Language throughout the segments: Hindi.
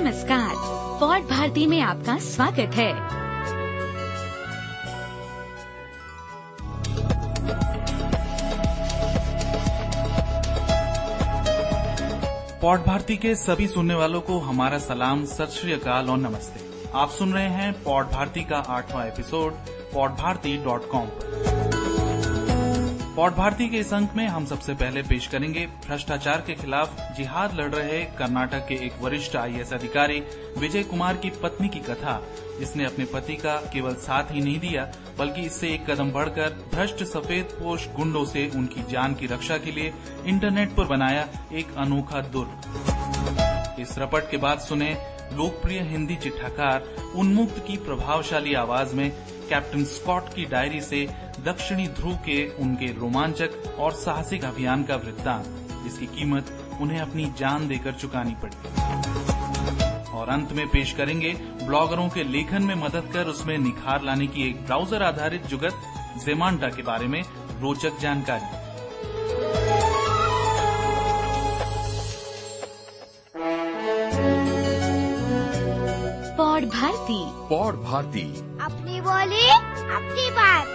नमस्कार। पॉड भारती में आपका स्वागत है। पॉड भारती के सभी सुनने वालों को हमारा सलाम, सत श्री अकाल और नमस्ते। आप सुन रहे हैं पॉड भारती का आठवां episode pod Bharati dot com pod Bharati के इस अंक में हम सबसे पहले पेश करेंगे भ्रष्टाचार के खिलाफ जिहाद लड़ रहे कर्नाटक के एक वरिष्ठ आईएएस अधिकारी विजय कुमार की पत्नी की कथा। जिसने अपने पति का केवल साथ ही नहीं दिया, बल्कि इससे एक कदम बढ़कर भ्रष्ट सफ़ेद पोष गुंडों से उनकी जान की रक्षा के लिए इंटरनेट पर बनाया एक अनोखा दुर्ग। इस रपट के बाद सुने लोकप्रिय हिंदी चिट्ठाकार उन्मुक्त की प्रभावशाली आवाज़ में कैप्टन स्कॉट की डायरी से दक्षिणी ध्रुव के उनके रोमांचक और साहसिक अभियान का वृत्तांत। जिसकी कीमत उन्हें अपनी जान देकर चुकानी पड़ी। और अंत में पेश करेंगे ब्लॉगरों के लेखन में मदद कर उसमें निखार लाने की एक ब्राउज़र आधारित जुगत जेमांडा के बारे में रोचक जानकारी। पॉड भारती। पौड़ भारती। अपनी बोली अपनी बात।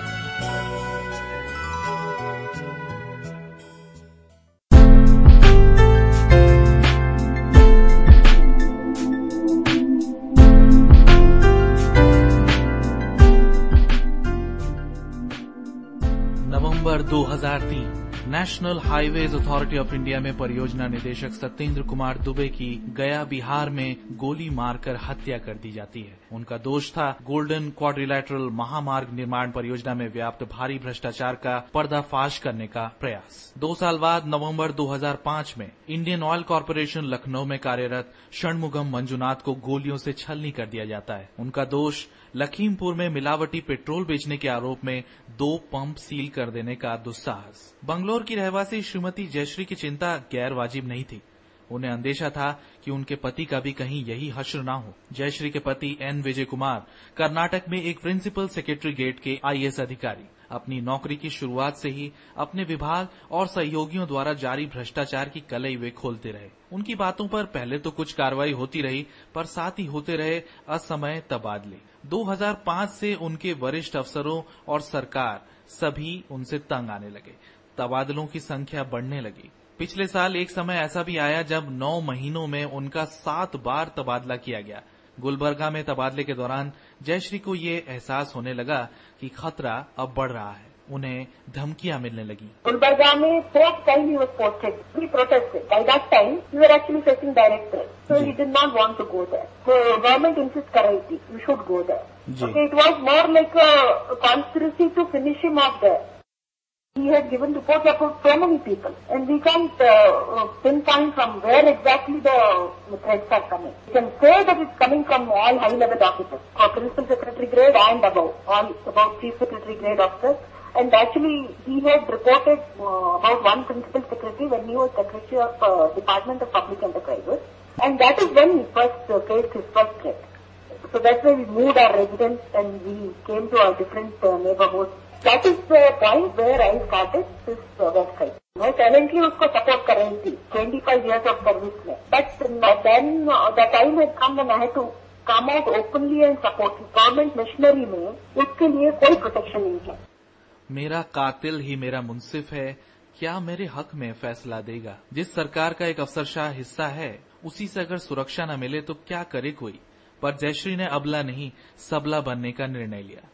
नवंबर 2003 national highways authority of India में परियोजना निदेशक सत्येंद्र कुमार दुबे की गया बिहार में गोली मारकर हत्या कर दी जाती है। उनका दोष था गोल्डन क्वाड्रिलेटरल महामार्ग निर्माण परियोजना में व्याप्त भारी भ्रष्टाचार का पर्दाफाश करने का प्रयास। दो साल बाद नवंबर 2005 में इंडियन ऑयल कॉरपोरेशन लखनऊ में कार्यरत षणमुगम मंजुनाथ को गोलियों से छलनी कर दिया जाता है। उनका दोष लखीमपुर में मिलावटी पेट्रोल बेचने के आरोप में दो पंप सील कर देने का दुस्साहस। बंगलोर की रहवासी श्रीमती जयश्री की चिंता गैर वाजिब नहीं थी। उन्हें अंदेशा था कि उनके पति का भी कहीं यही हश्र ना हो। जयश्री के पति एन विजय कुमार कर्नाटक में एक प्रिंसिपल सेक्रेटरी गेट के आईएएस अधिकारी। अपनी नौकरी की शुरुआत से ही अपने विभाग और सहयोगियों द्वारा जारी भ्रष्टाचार की कलई वे खोलते रहे। उनकी बातों पर पहले तो कुछ कार्रवाई होती रही, पर साथ ही होते रहे असमय तबादले 2005 से उनके वरिष्ठ अफसरों और सरकार सभी उनसे तंग आने लगे। तबादलों की संख्या बढ़ने लगी। पिछले साल एक समय ऐसा भी आया जब नौ महीनों में उनका सात बार तबादला किया गया। गुलबर्गा में तबादले के दौरान जयश्री को ये एहसास होने लगा कि खतरा अब बढ़ रहा है। उन्हें धमकियाँ मिलने लगी Gulbarga mein fourth time he was posted. We protested. By that time, we were actually facing direct threat. So he did not want to go there. So government insist कराई थी, you should go there. Ji. Okay, it was more like a, a conspiracy to finish him off there. He had given reports about so many people, and we can't uh, uh, pinpoint from where exactly the threats are coming. We can say that it's coming from all high-level officers, or principal secretary grade and above, all about chief secretary grade officers. And actually, he had reported uh, about one principal secretary when he was secretary of uh, Department of Public Enterprises, and that is when he first uh, faced his first threat. So that's why we moved our residence and we came to a different uh, neighborhood. That is the point where I started this uh, website. मैं silently उसको support कर रही थी 25 years of service में. But uh, then uh, the time had come when I had to come out openly and support. में उसके लिए कोई protection नहीं है. मेरा कातिल ही मेरा मुंसिफ है, क्या मेरे हक में फैसला देगा? जिस सरकार का एक अफसरशाह हिस्सा है, उसी से अगर सुरक्षा न मिले तो क्या करे कोई? पर जयश्री ने अबला नहीं, सबला बनने का निर्णय लिया।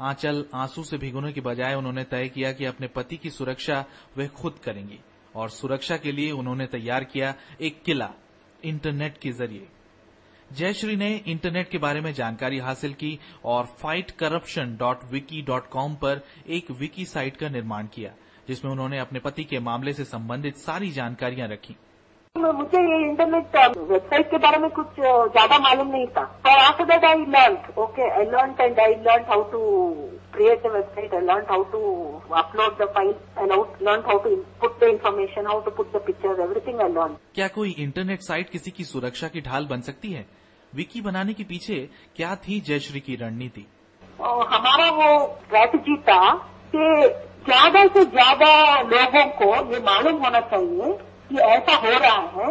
आंचल आँसू से भिगोने की बजाय उन्होंने तय किया कि अपने पति की सुरक्षा वे खुद करेंगी, और सुरक्षा के लिए उन्होंने तैयार किया एक किला, इंटरनेट के ज़रिए। जयश्री ने इंटरनेट के बारे में जानकारी हासिल की और fight corruption dot wiki dot com पर एक विकी साइट का निर्माण किया, जिसमें उन्होंने अपने पति के मामले से संबंधित सारी जानकारियाँ रखी। मुझे ये इंटरनेट वेबसाइट के बारे में कुछ ज़्यादा मालूम नहीं था और after that I learn okay I learn and I learn how to create the website. I learned how to upload the file. I now- learned how to put the information, how to put the pictures, everything I learned. क्या कोई इंटरनेट साइट किसी की सुरक्षा की ढाल बन सकती है विकी बनाने के पीछे क्या थी जयश्री की रणनीति हमारा वो स्ट्रैटेजी था कि ज़्यादा से ज़्यादा लोगों को ये मालूम होना चाहिए कि ऐसा हो रहा है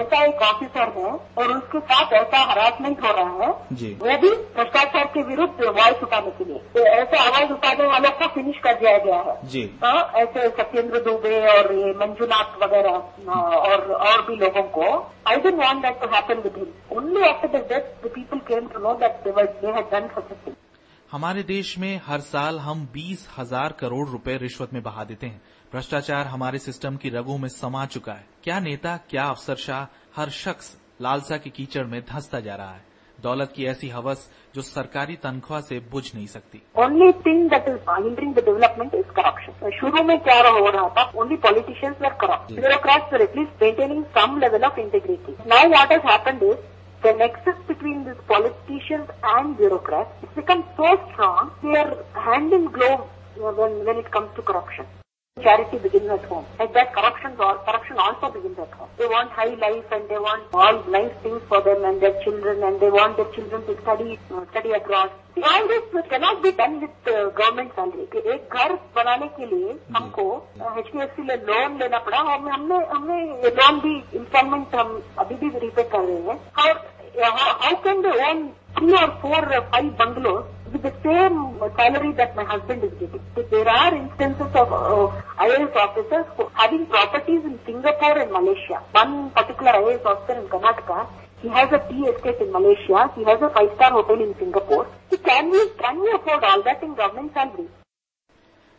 ऐसा एक ऑफिसर है और उसके साथ ऐसा हरासमेंट हो रहा है वो भी भ्रष्टाचार के विरुद्ध वॉइस उठाने के लिए। तो ऐसे आवाज़ उठाने वालों को फिनिश कर दिया गया है। जी। हाँ ऐसे सत्येंद्र दुबे और ये मंजुनाथ वगैरह और और भी लोगों को। I didn't want that to happen with him only after the death the people came to know that they done such हमारे देश में हर साल हम बीस हज़ार करोड़ रुपए रिश्वत में बहा देते हैं। भ्रष्टाचार हमारे सिस्टम की रगों में समा चुका है। क्या नेता क्या अफसरशाह हर शख्स लालसा के कीचड़ में धंसता जा रहा है। दौलत की ऐसी हवस जो सरकारी तनख्वाह से बुझ नहीं सकती। Only thing that is hindering the development is corruption शुरू में क्या हो रहा था? Only politicians were corrupt bureaucrats were at least maintaining some level of integrity now what has happened is the nexus between these politicians and bureaucrats it's become so strong they are hand in glove when when it comes to corruption. Charity begins at home. Like that, corruption, corruption also begins at home. They want high life and they want all nice things for them and their children and they want their children to study, uh, study abroad. See, all this cannot be done with uh, government salary. कि एक घर बनाने के लिए हमको एच डी एफ सी में लोन लेना पड़ा और हमने हमने ये लोन भी इंस्टॉलमेंट हम अभी भी रिपे कर रहे हैं और how can they own three or four or five bungalows with the same salary that my husband is getting. So there are instances of uh, IAS officers having properties in Singapore and Malaysia. One particular IAS officer in Karnataka, he has a tea estate in Malaysia. He has a five-star hotel in Singapore. So can we can we afford all that in government salary?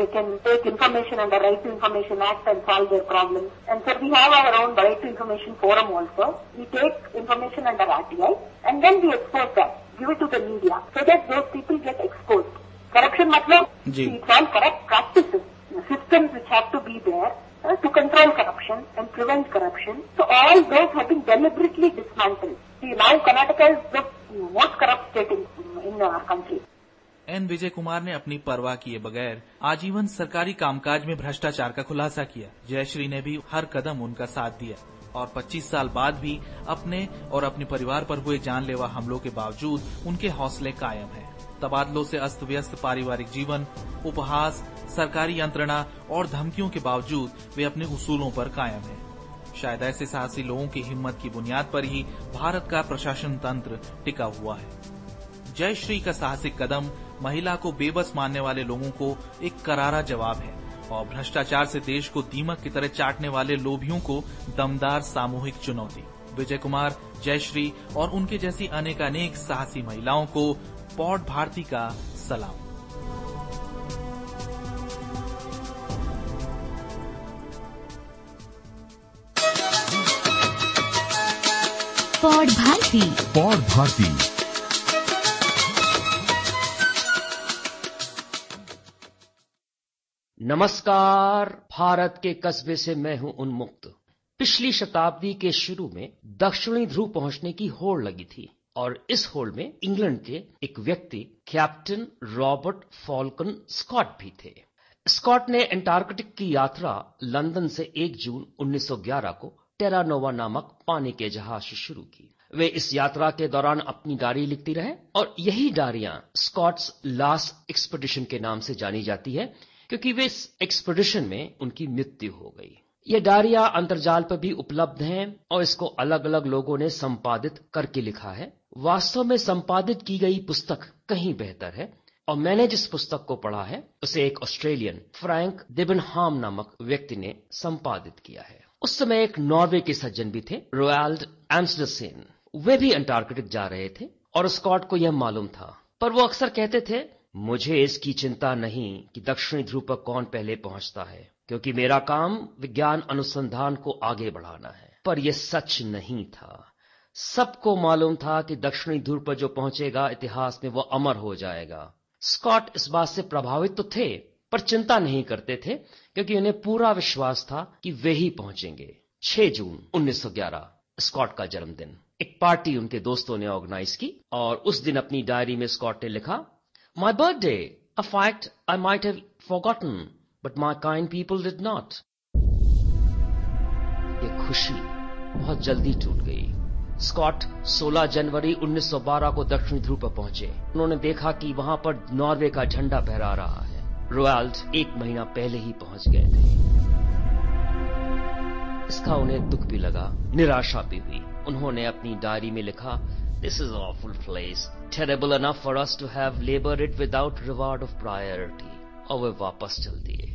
Otherwise, we help them under RTI. They can take information under Right to Information Act and solve their problems. And so we have our own Right to Information Forum also. We take information under RTI and then we expose that, give it to the media so that those people get exposed. Corruption matlab, जी। it's all corrupt Vijay Kumar ने अपनी परवाह किए बगैर आजीवन सरकारी कामकाज में भ्रष्टाचार का खुलासा किया जयश्री ने भी हर कदम उनका साथ दिया और 25 साल बाद भी अपने और अपने परिवार पर हुए जानलेवा हमलों के बावजूद उनके हौसले कायम हैं। तबादलों से अस्त व्यस्त पारिवारिक जीवन, उपहास, सरकारी यंत्रणा और धमकियों के बावजूद वे अपने उसूलों पर कायम हैं। शायद ऐसे साहसी लोगों की हिम्मत की बुनियाद पर ही भारत का प्रशासन तंत्र टिका हुआ है जयश्री का साहसिक कदम महिला को बेबस मानने वाले लोगों को एक करारा जवाब है और भ्रष्टाचार से देश को दीमक की तरह चाटने वाले लोभियों को दमदार सामूहिक चुनौती। विजय कुमार जयश्री और उनके जैसी अनेकानेक साहसी महिलाओं को पौड भारती का सलाम। पौड भारती। पौड भारती। नमस्कार, भारत के कस्बे से मैं हूँ उन्मुक्त। पिछली शताब्दी के शुरू में दक्षिणी ध्रुव पहुँचने की होड़ लगी थी और इस होड़ में इंग्लैंड के एक व्यक्ति, कैप्टन रॉबर्ट फॉल्कन स्कॉट भी थे। स्कॉट ने एंटार्कटिक की यात्रा लंदन से 1 जून 1911 को टेरानोवा नामक पानी के जहाज़ से शुरू की। वे इस यात्रा के दौरान अपनी डायरी लिखती रहे और यही डायरियाँ स्कॉट्स लास्ट एक्सपेडिशन के नाम से जानी जाती है। क्योंकि वे इस एक्सपेडिशन में उनकी मृत्यु हो गई। ये डायरिया अंतर्जाल पर भी उपलब्ध हैं और इसको अलग अलग लोगों ने संपादित करके लिखा है। वास्तव में संपादित की गई पुस्तक कहीं बेहतर है और मैंने जिस पुस्तक को पढ़ा है, उसे एक ऑस्ट्रेलियन फ्रैंक डिबनहाम नामक व्यक्ति ने संपादित किया है। उस समय एक नॉर्वे के सज्जन भी थे रोयाल्ड एम्सडसेन वे भी अंटार्कटिक जा रहे थे और स्कॉट को यह मालूम था। पर वो अक्सर कहते थे मुझे इसकी चिंता नहीं कि दक्षिणी ध्रुव पर कौन पहले पहुँचता है, क्योंकि मेरा काम विज्ञान अनुसंधान को आगे बढ़ाना है। पर यह सच नहीं था। सबको मालूम था कि दक्षिणी ध्रुव पर जो पहुंचेगा, इतिहास में वो अमर हो जाएगा। स्कॉट इस बात से प्रभावित तो थे, पर चिंता नहीं करते थे, क्योंकि उन्हें पूरा विश्वास था कि वे ही पहुँचेंगे। 6 जून 1911 स्कॉट का जन्मदिन। एक पार्टी उनके दोस्तों ने ऑर्गेनाइज की, और उस दिन अपनी डायरी में स्कॉट ने लिखा my birthday a fact I might have forgotten but my kind people did not ये खुशी बहुत जल्दी टूट गई। स्कॉट 16 जनवरी 1912 को दक्षिणी ध्रुव पर पहुँचे। उन्होंने देखा कि वहाँ पर नॉर्वे का झंडा फहरा रहा है। रोयाल्ड एक महीना पहले ही पहुँच गए थे। इसका उन्हें दुख भी लगा, निराशा भी हुई। उन्होंने अपनी डायरी में लिखा this is awful place terrible enough for us to have labour it without reward of priority और वे वापस चल दिए।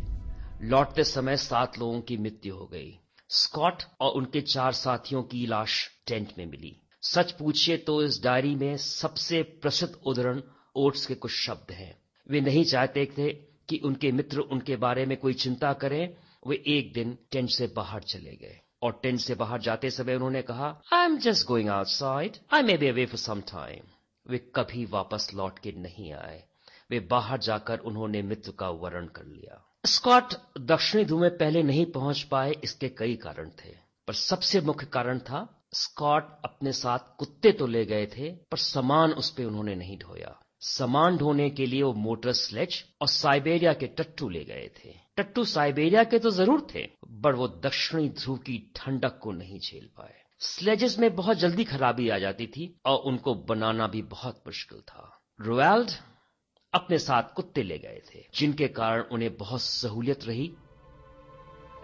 लौटते समय सात लोगों की मृत्यु हो गई। स्कॉट और उनके चार साथियों की लाश टेंट में मिली। सच पूछिए तो इस डायरी में सबसे प्रसिद्ध उदाहरण ओट्स के कुछ शब्द हैं। वे नहीं चाहते थे कि उनके मित्र उनके बारे में कोई चिंता करें। वे एक दिन टेंट से बाहर चले गए। और टेंट से बाहर जाते समय उन्होंने कहा I am just going outside I may be away for some time वे कभी वापस लौट के नहीं आए। वे बाहर जाकर उन्होंने मित्र का वर्ण कर लिया। स्कॉट दक्षिणी ध्रुव में पहले नहीं पहुँच पाए, इसके कई कारण थे। पर सबसे मुख्य कारण था, स्कॉट अपने साथ कुत्ते तो ले गए थे, पर सामान उस पर उन्होंने नहीं ढोया। सामान ढोने के लिए वो मोटर स्लेज और साइबेरिया के टट्टू ले गए थे। टट्टू साइबेरिया के तो ज़रूर थे, पर वो दक्षिणी ध्रुव की ठंडक को नहीं झेल पाए। स्लेजेस में बहुत जल्दी खराबी आ जाती थी और उनको बनाना भी बहुत मुश्किल था। रोयल्ड अपने साथ कुत्ते ले गए थे, जिनके कारण उन्हें बहुत सहूलियत रही।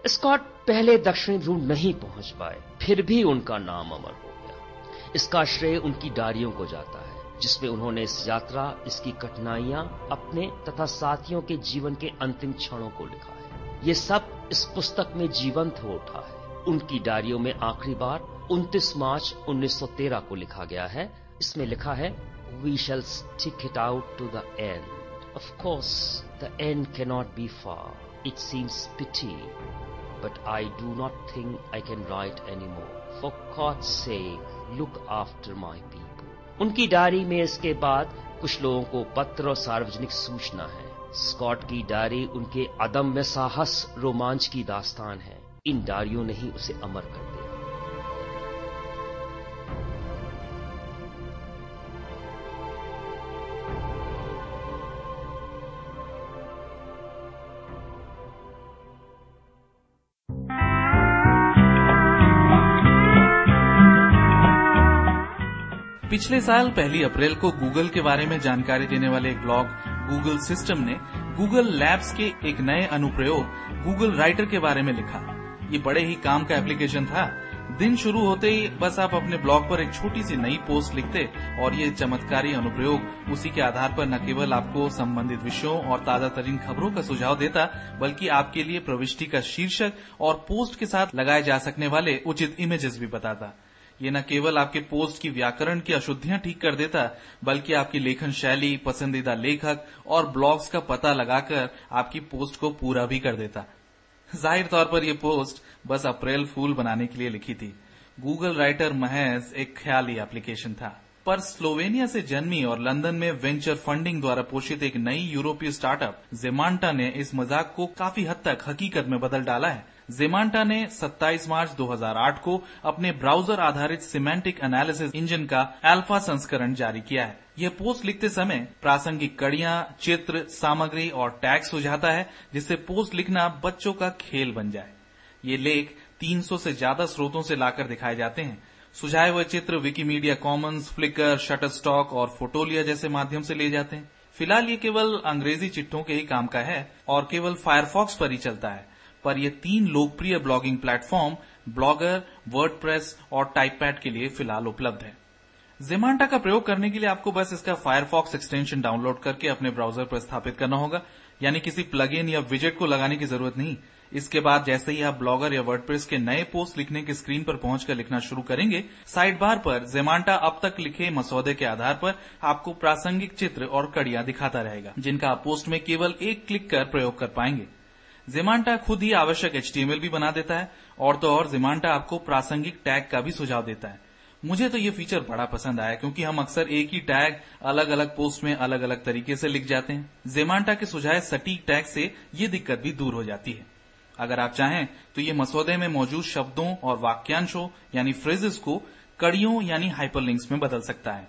स्कॉट पहले दक्षिणी ध्रुव नहीं पहुँच पाए, फिर भी उनका नाम अमर हो गया। इसका श्रेय उनकी डायरियों को जाता जिसमें उन्होंने इस यात्रा, इसकी कठिनाइयाँ अपने तथा साथियों के जीवन के अंतिम क्षणों को लिखा है। ये सब इस पुस्तक में जीवंत हो उठा है। उनकी डायरियों में आखिरी बार 29 मार्च 1913 को लिखा गया है। इसमें लिखा है we shall stick it out to the end of course the end can not be far it seems pity but I do not think I can write any more for God's sake look after my P उनकी डायरी में इसके बाद कुछ लोगों को पत्र और सार्वजनिक सूचना है। स्कॉट की डायरी उनके अदम्य साहस रोमांच की दास्तान है। इन डायरियों ने ही उसे अमर कर दिया। पिछले साल पहली अप्रैल को गूगल के बारे में जानकारी देने वाले एक ब्लॉग गूगल सिस्टम ने गूगल लैब्स के एक नए अनुप्रयोग गूगल राइटर के बारे में लिखा। ये बड़े ही काम का एप्लीकेशन था। दिन शुरू होते ही बस आप अपने ब्लॉग पर एक छोटी सी नई पोस्ट लिखते और ये चमत्कारी अनुप्रयोग उसी के आधार पर न केवल आपको संबंधित विषयों और ताज़ा तरीन खबरों का सुझाव देता, बल्कि आपके लिए प्रविष्टि का शीर्षक और पोस्ट के साथ लगाए जा सकने वाले उचित इमेजेस भी बताता। ये न केवल आपके पोस्ट की व्याकरण की अशुद्धियाँ ठीक कर देता, बल्कि आपकी लेखन शैली, पसंदीदा लेखक और ब्लॉग्स का पता लगाकर आपकी पोस्ट को पूरा भी कर देता। ज़ाहिर तौर पर यह पोस्ट बस अप्रैल फूल बनाने के लिए लिखी थी। गूगल राइटर महज एक ख्याली एप्लीकेशन था। पर स्लोवेनिया से जन्मी और लंदन में वेंचर फंडिंग द्वारा पोषित एक नई यूरोपीय स्टार्टअप जेमांटा ने इस मज़ाक को काफ़ी हद तक हकीकत में बदल डाला है। जेमांटा ने 27 मार्च 2008 को अपने ब्राउज़र आधारित सिमेंटिक एनालिसिस इंजन का अल्फ़ा संस्करण जारी किया है। यह पोस्ट लिखते समय प्रासंगिक कड़ियाँ, चित्र, सामग्री और टैग सुझाता है, जिससे पोस्ट लिखना बच्चों का खेल बन जाए। ये लेख 300 से ज़्यादा स्रोतों से लाकर दिखाए जाते हैं। सुझाए हुए चित्र Wikimedia Commons Flickr Shutterstock और फोटोलिया जैसे माध्यम से ले जाते हैं। फ़िलहाल ये केवल अंग्रेज़ी चिट्ठों के ही काम का है और केवल फायरफॉक्स पर ही चलता है। पर ये तीन लोकप्रिय ब्लॉगिंग प्लेटफॉर्म ब्लॉगर वर्डप्रेस और टाइपपैड के लिए फ़िलहाल उपलब्ध है। जेमांटा का प्रयोग करने के लिए आपको बस इसका फायरफॉक्स एक्सटेंशन डाउनलोड करके अपने ब्राउज़र पर स्थापित करना होगा। यानी किसी प्लगइन या विजेट को लगाने की ज़रूरत नहीं। इसके बाद जैसे ही आप ब्लॉगर या वर्डप्रेस के नए पोस्ट लिखने की स्क्रीन पर पहुंचकर लिखना शुरू करेंगे साइड बार पर जेमांटा अब तक लिखे मसौदे के आधार पर आपको प्रासंगिक चित्र और कड़ियाँ दिखाता रहेगा, जिनका आप पोस्ट में केवल एक क्लिक कर प्रयोग कर पाएँगे। जिमांटा खुद ही आवश्यक एचटीएमएल भी बना देता है, और तो और जिमांटा आपको प्रासंगिक टैग का भी सुझाव देता है। मुझे तो ये फीचर बड़ा पसंद आया, क्योंकि हम अक्सर एक ही टैग अलग अलग पोस्ट में अलग अलग तरीके से लिख जाते हैं। जेमांटा के सुझाए सटीक टैग से ये दिक्कत भी दूर हो जाती है। अगर आप चाहें तो ये मसौदे में मौजूद शब्दों और वाक्यांशों, यानी फ्रेजेस को कड़ियों, यानी हाइपरलिंक्स में बदल सकता है।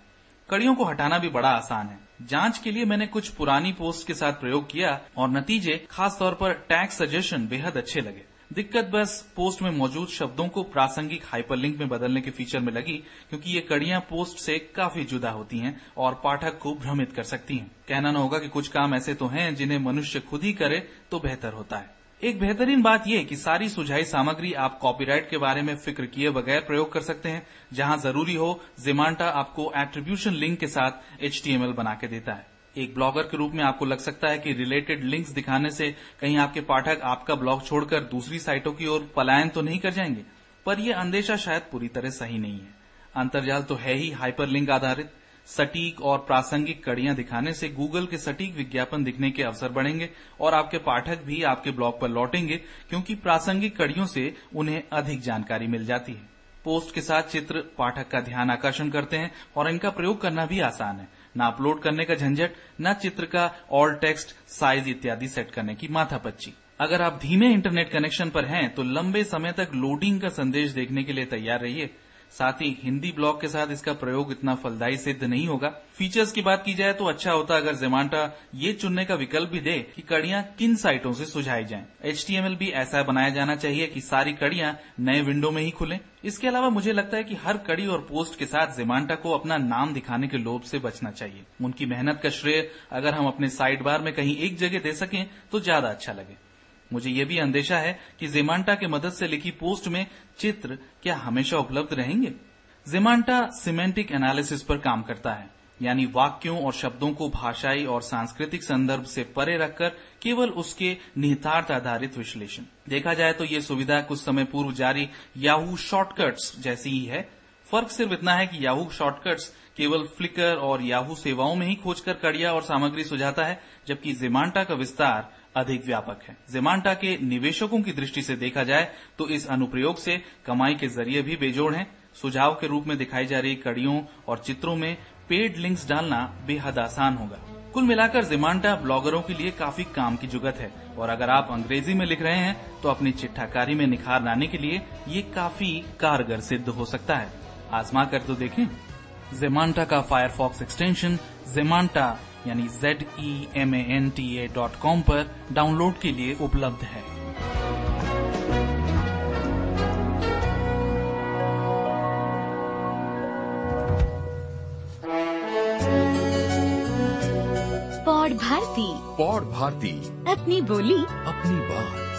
कड़ियों को हटाना भी बड़ा आसान है। जाँच के लिए मैंने कुछ पुरानी पोस्ट के साथ प्रयोग किया और नतीजे, खासतौर पर टैग सजेशन, बेहद अच्छे लगे। दिक्कत बस पोस्ट में मौजूद शब्दों को प्रासंगिक हाइपरलिंक में बदलने के फीचर में लगी, क्योंकि ये कड़ियाँ पोस्ट से काफ़ी जुदा होती हैं और पाठक को भ्रमित कर सकती हैं। कहना न होगा कि कुछ काम ऐसे तो हैं जिन्हें मनुष्य खुद ही करे तो बेहतर होता है। एक बेहतरीन बात यह कि सारी सुझाई सामग्री आप कॉपीराइट के बारे में फ़िक्र किए बगैर प्रयोग कर सकते हैं, जहाँ ज़रूरी हो जिमांटा आपको एट्रीब्यूशन लिंक के साथ एचटीएमएल बना के देता है। एक ब्लॉगर के रूप में आपको लग सकता है कि रिलेटेड लिंक्स दिखाने से कहीं आपके पाठक आपका ब्लॉग छोड़कर दूसरी साइटों की ओर पलायन तो नहीं कर जाएँगे, पर यह अंदेशा शायद पूरी तरह सही नहीं है। अंतर्जाल तो है ही हाइपरलिंक आधारित। सटीक और प्रासंगिक कड़ियाँ दिखाने से गूगल के सटीक विज्ञापन दिखने के अवसर बढ़ेंगे और आपके पाठक भी आपके ब्लॉग पर लौटेंगे, क्योंकि प्रासंगिक कड़ियों से उन्हें अधिक जानकारी मिल जाती है। पोस्ट के साथ चित्र, पाठक का ध्यान आकर्षण करते हैं और इनका प्रयोग करना भी आसान है। न अपलोड करने का झंझट, न चित्र का ऑल टेक्स्ट साइज़ इत्यादि सेट करने की माथापच्ची। अगर आप धीमे इंटरनेट कनेक्शन पर हैं तो लंबे समय तक लोडिंग का संदेश देखने के लिए तैयार रहिए। साथ ही हिंदी ब्लॉग के साथ इसका प्रयोग इतना फलदायी सिद्ध नहीं होगा। फीचर्स की बात की जाए तो अच्छा होता अगर जेमांटा ये चुनने का विकल्प भी दे कि कड़ियाँ किन साइटों से सुझाई जाएँ। एचटीएमएल भी ऐसा बनाया जाना चाहिए कि सारी कड़ियाँ नए विंडो में ही खुलें। इसके अलावा मुझे लगता है कि हर कड़ी और पोस्ट के साथ जेमांटा को अपना नाम दिखाने के लोभ से बचना चाहिए। उनकी मेहनत का श्रेय अगर हम अपने साइड बार में कहीं एक जगह दे सकें तो ज़्यादा अच्छा लगे। मुझे ये भी अंदेशा है कि जेमांटा के मदद से लिखी पोस्ट में चित्र क्या हमेशा उपलब्ध रहेंगे? जेमांटा सिमेंटिक एनालिसिस पर काम करता है, यानी वाक्यों और शब्दों को भाषाई और सांस्कृतिक संदर्भ से परे रखकर केवल उसके निहितार्थ आधारित विश्लेषण। देखा जाए तो ये सुविधा कुछ समय पूर्व जारी याहू शॉर्टकट्स जैसी ही है। फ़र्क सिर्फ़ इतना है कि याहू शॉर्टकट्स केवल फ्लिकर और याहू सेवाओं में ही खोजकर कड़िया और सामग्री सुझाता है, जबकि जेमांटा का विस्तार अधिक व्यापक है। जेमांटा के निवेशकों की दृष्टि से देखा जाए तो इस अनुप्रयोग से कमाई के ज़रिए भी बेजोड़ हैं। सुझाव के रूप में दिखाई जा रही कड़ियों और चित्रों में पेड लिंक्स डालना बेहद आसान होगा। कुल मिलाकर जिमांटा ब्लॉगरों के लिए काफ़ी काम की जुगत है और अगर आप अंग्रेज़ी में लिख रहे हैं तो अपनी चिट्ठाकारी में निखार लाने के लिए ये काफ़ी कारगर सिद्ध हो सकता है। आजमा कर तो देखें। जेमांटा का फायरफॉक्स एक्सटेंशन जेमांटा यानी Z E M A N T A dot com पर डाउनलोड के लिए उपलब्ध है। पौड़ भारती। पौड़ भारती। अपनी बोली। अपनी बात।